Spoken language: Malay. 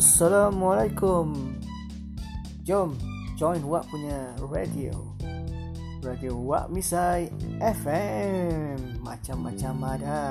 Assalamualaikum. Jom join Wak punya radio. Radio Wak Misai FM Macam-macam ada.